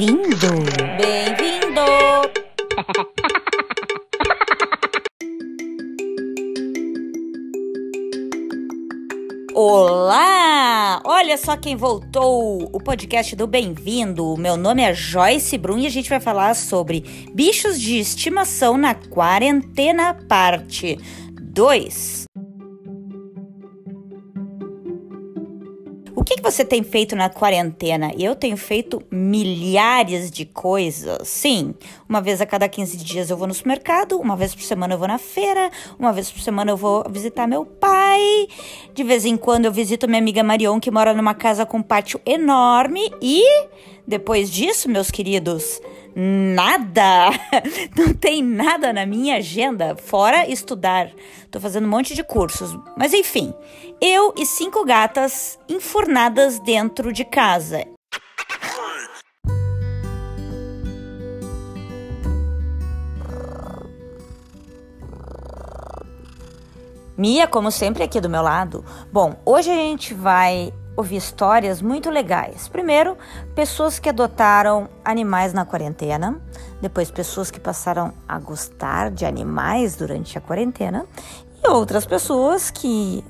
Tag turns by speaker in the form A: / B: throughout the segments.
A: Bem-vindo!
B: Bem-vindo! Olá! Olha só quem voltou! O podcast do Bem-vindo. Meu nome é Joyce Brum e a gente vai falar sobre bichos de estimação na quarentena, parte 2. Que, que você tem feito na quarentena? Eu tenho feito milhares de coisas. Sim, uma vez a cada 15 dias eu vou no supermercado, uma vez por semana eu vou na feira, uma vez por semana eu vou visitar meu pai. De vez em quando eu visito minha amiga Marion, que mora numa casa com um pátio enorme. E depois disso, meus queridos, nada. Não tem nada na minha agenda fora estudar. Tô fazendo um monte de cursos. Mas enfim, eu e cinco gatas enfurnadas dentro de casa. Mia, como sempre, aqui do meu lado. Bom, hoje a gente vai ouvir histórias muito legais. Primeiro, pessoas que adotaram animais na quarentena. Depois, pessoas que passaram a gostar de animais durante a quarentena. E outras pessoas que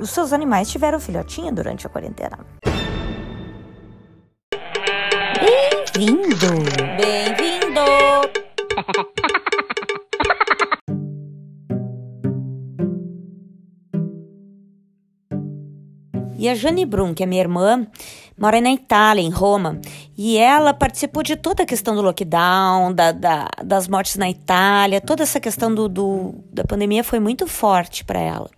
B: os seus animais tiveram filhotinho durante a quarentena.
A: Bem-vindo!
B: Bem-vindo! E a Jane Brum, que é minha irmã, mora na Itália, em Roma, e ela participou de toda a questão do lockdown, da, da, das mortes na Itália, toda essa questão do, do da pandemia foi muito forte para ela.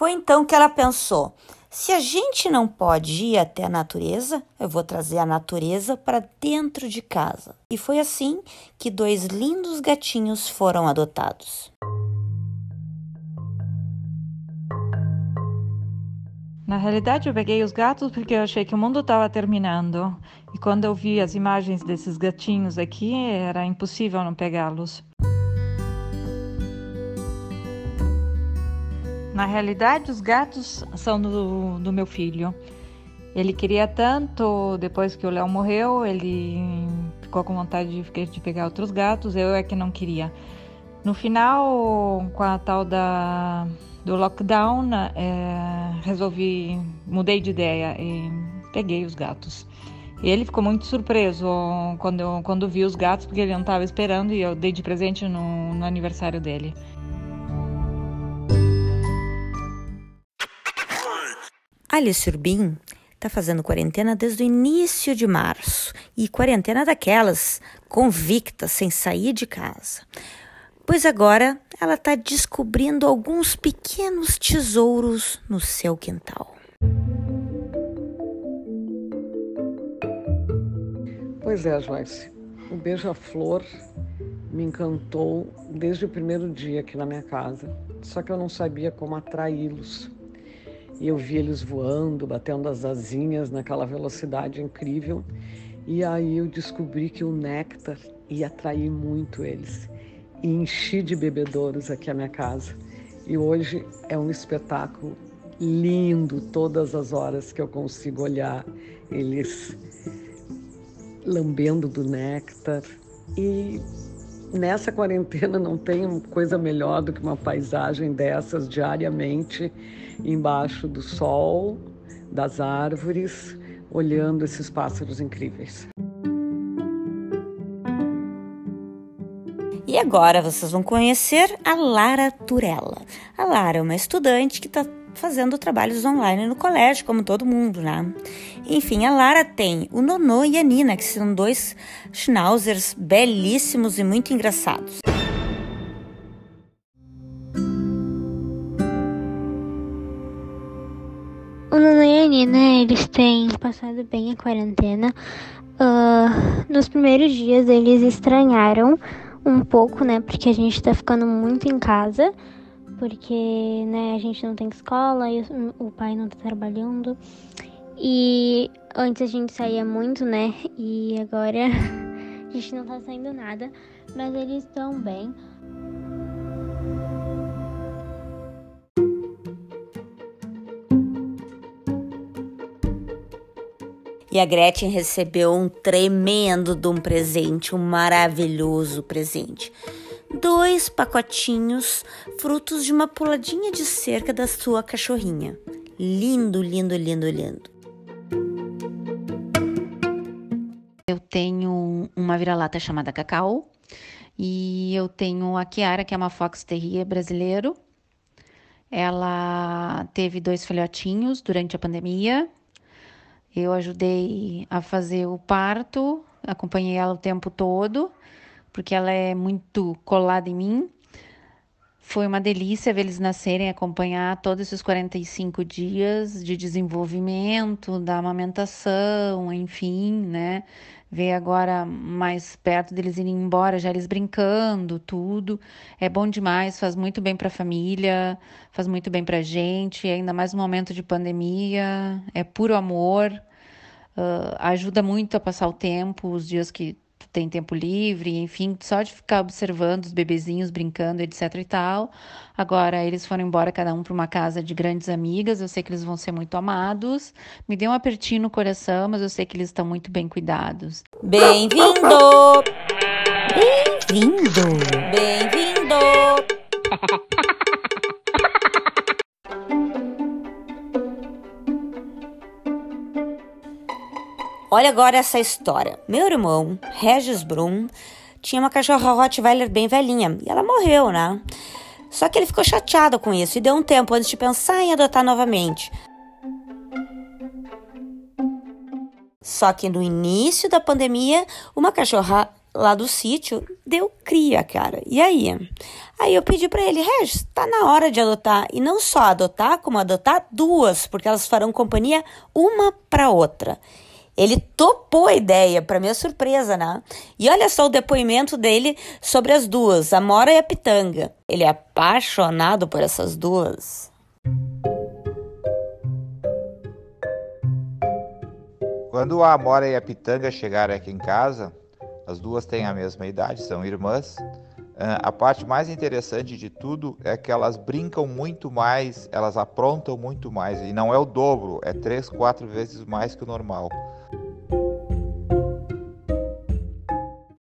B: Foi então que ela pensou: se a gente não pode ir até a natureza, eu vou trazer a natureza para dentro de casa. E foi assim que dois lindos gatinhos foram adotados.
C: Na realidade, eu peguei os gatos porque eu achei que o mundo estava terminando. E quando eu vi as imagens desses gatinhos aqui, era impossível não pegá-los. Na realidade, os gatos são do, do meu filho. Ele queria tanto, depois que o Léo morreu, ele ficou com vontade de, de pegar outros gatos, eu é que não queria. No final, com a tal da do lockdown, é, resolvi, mudei de ideia e peguei os gatos. Ele ficou muito surpreso quando, eu, quando vi os gatos, porque ele não estava esperando e eu dei de presente no, no aniversário dele.
B: Alice Urbin está fazendo quarentena desde o início de março e quarentena daquelas convicta, sem sair de casa pois agora ela está descobrindo alguns pequenos tesouros no seu quintal.
D: Pois é, Joyce. O beija-flor me encantou desde o primeiro dia aqui na minha casa. Só que eu não sabia como atraí-los. E eu vi eles voando, batendo as asinhas naquela velocidade incrível. E aí eu descobri que o néctar ia atrair muito eles e enchi de bebedouros aqui a minha casa. E hoje é um espetáculo lindo todas as horas que eu consigo olhar eles lambendo do néctar. E nessa quarentena não tem coisa melhor do que uma paisagem dessas diariamente embaixo do sol, das árvores, olhando esses pássaros incríveis.
B: E agora vocês vão conhecer a Lara Turella. A Lara é uma estudante que está fazendo trabalhos online no colégio, como todo mundo, né? Enfim, a Lara tem o Nonô e a Nina, que são dois schnauzers belíssimos e muito engraçados.
E: O Nonô e a Nina, eles têm passado bem a quarentena. Uh, nos primeiros dias, eles estranharam um pouco, né? Porque a gente tá ficando muito em casa, porque, né, a gente não tem escola e o pai não tá trabalhando. E antes a gente saía muito, né? E agora a gente não tá saindo nada, mas eles estão bem.
B: E a Gretchen recebeu um tremendo de um presente, um maravilhoso presente. Dois pacotinhos, frutos de uma puladinha de cerca da sua cachorrinha. Lindo, lindo, lindo, lindo.
A: Eu tenho uma vira-lata chamada Cacau e eu tenho a Kiara, que é uma Fox Terrier brasileiro. Ela teve dois filhotinhos durante a pandemia. Eu ajudei a fazer o parto, acompanhei ela o tempo todo, porque ela é muito colada em mim. Foi uma delícia ver eles nascerem, acompanhar todos esses 45 dias de desenvolvimento, da amamentação, enfim, né? ver agora mais perto deles irem embora, já eles brincando, tudo. É bom demais, faz muito bem para a família, faz muito bem para a gente, ainda mais no momento de pandemia, é puro amor, uh, ajuda muito a passar o tempo, os dias que tem tempo livre, enfim, só de ficar observando os bebezinhos brincando, etc e tal. Agora eles foram embora cada um para uma casa de grandes amigas. Eu sei que eles vão ser muito amados. Me deu um apertinho no coração, mas eu sei que eles estão muito bem cuidados.
B: Bem-vindo! Bem-vindo! Bem-vindo! Olha agora essa história. Meu irmão, Regis Brum, tinha uma cachorra Rottweiler bem velhinha e ela morreu, né? Só que ele ficou chateado com isso e deu um tempo antes de pensar em adotar novamente. Só que no início da pandemia, uma cachorra lá do sítio deu cria, cara. E aí? Aí eu pedi para ele, Regis, tá na hora de adotar. E não só adotar, como adotar duas, porque elas farão companhia uma para outra. Ele topou a ideia, para minha surpresa, né? E olha só o depoimento dele sobre as duas, a Mora e a Pitanga. Ele é apaixonado por essas duas.
F: Quando a Amora e a Pitanga chegaram aqui em casa, as duas têm a mesma idade, são irmãs. Ah, a parte mais interessante de tudo é que elas brincam muito mais, elas aprontam muito mais. E não é o dobro, é três, quatro vezes mais que o normal.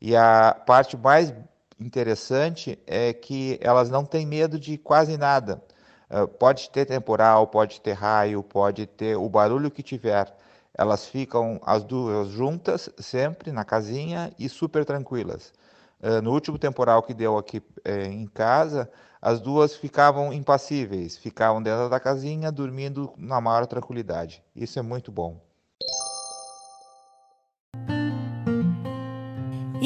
F: E a parte mais interessante é que elas não têm medo de quase nada. Uh, pode ter temporal, pode ter raio, pode ter o barulho que tiver. Elas ficam as duas juntas sempre na casinha e super tranquilas. Uh, no último temporal que deu aqui eh, em casa, as duas ficavam impassíveis, ficavam dentro da casinha dormindo na maior tranquilidade. Isso é muito bom.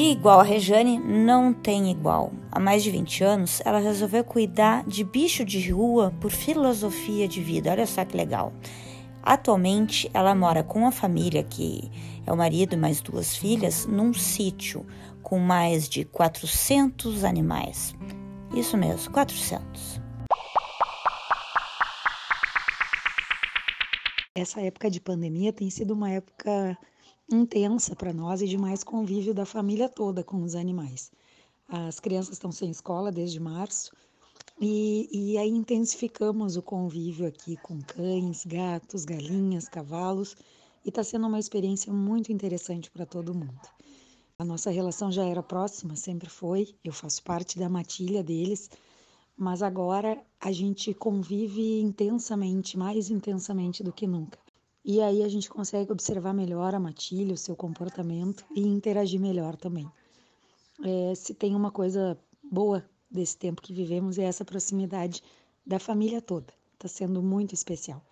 B: E igual a Rejane, não tem igual. Há mais de 20 anos, ela resolveu cuidar de bicho de rua por filosofia de vida. Olha só que legal. Atualmente, ela mora com a família, que é o marido e mais duas filhas, num sítio com mais de 400 animais. Isso mesmo, 400.
G: Essa época de pandemia tem sido uma época intensa para nós e de mais convívio da família toda com os animais. As crianças estão sem escola desde março e, e aí intensificamos o convívio aqui com cães, gatos, galinhas, cavalos e está sendo uma experiência muito interessante para todo mundo. A nossa relação já era próxima, sempre foi, eu faço parte da matilha deles, mas agora a gente convive intensamente, mais intensamente do que nunca. E aí a gente consegue observar melhor a matilha, o seu comportamento e interagir melhor também. É, se tem uma coisa boa desse tempo que vivemos é essa proximidade da família toda. Está sendo muito especial.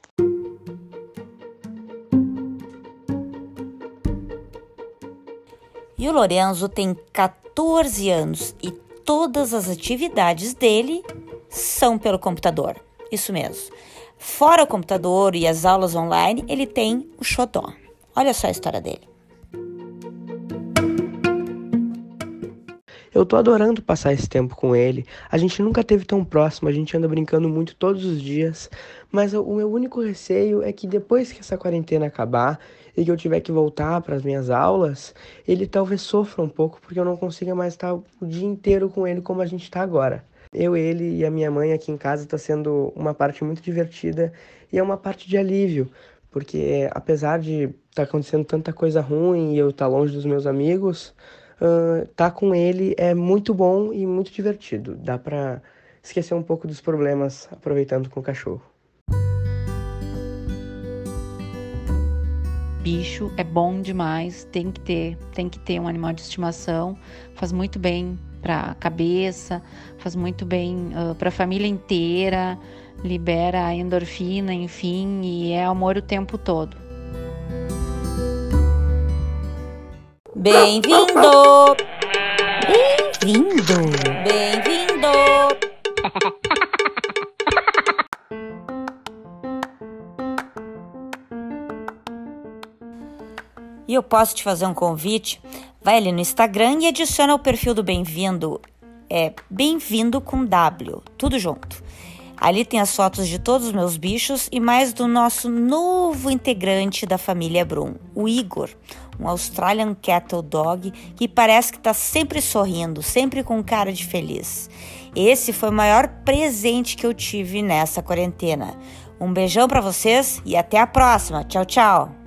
B: E o Lorenzo tem 14 anos e todas as atividades dele são pelo computador. Isso mesmo. Fora o computador e as aulas online, ele tem o xodó. Olha só a história dele.
H: Eu tô adorando passar esse tempo com ele. A gente nunca teve tão próximo, a gente anda brincando muito todos os dias. Mas o meu único receio é que depois que essa quarentena acabar e que eu tiver que voltar para as minhas aulas, ele talvez sofra um pouco porque eu não consiga mais estar o dia inteiro com ele como a gente está agora. Eu, ele e a minha mãe aqui em casa está sendo uma parte muito divertida e é uma parte de alívio, porque apesar de estar tá acontecendo tanta coisa ruim e eu estar tá longe dos meus amigos, uh, tá com ele é muito bom e muito divertido. Dá para esquecer um pouco dos problemas aproveitando com o cachorro.
A: Bicho é bom demais, tem que ter, tem que ter um animal de estimação, faz muito bem para a cabeça, faz muito bem uh, para a família inteira, libera a endorfina, enfim, e é amor o tempo todo.
B: Bem-vindo! Bem-vindo! Bem-vindo! Posso te fazer um convite? Vai ali no Instagram e adiciona o perfil do Bem-vindo. É Bem-vindo com W, tudo junto. Ali tem as fotos de todos os meus bichos e mais do nosso novo integrante da família Brum, o Igor, um Australian Cattle Dog que parece que está sempre sorrindo, sempre com cara de feliz. Esse foi o maior presente que eu tive nessa quarentena. Um beijão para vocês e até a próxima. Tchau, tchau.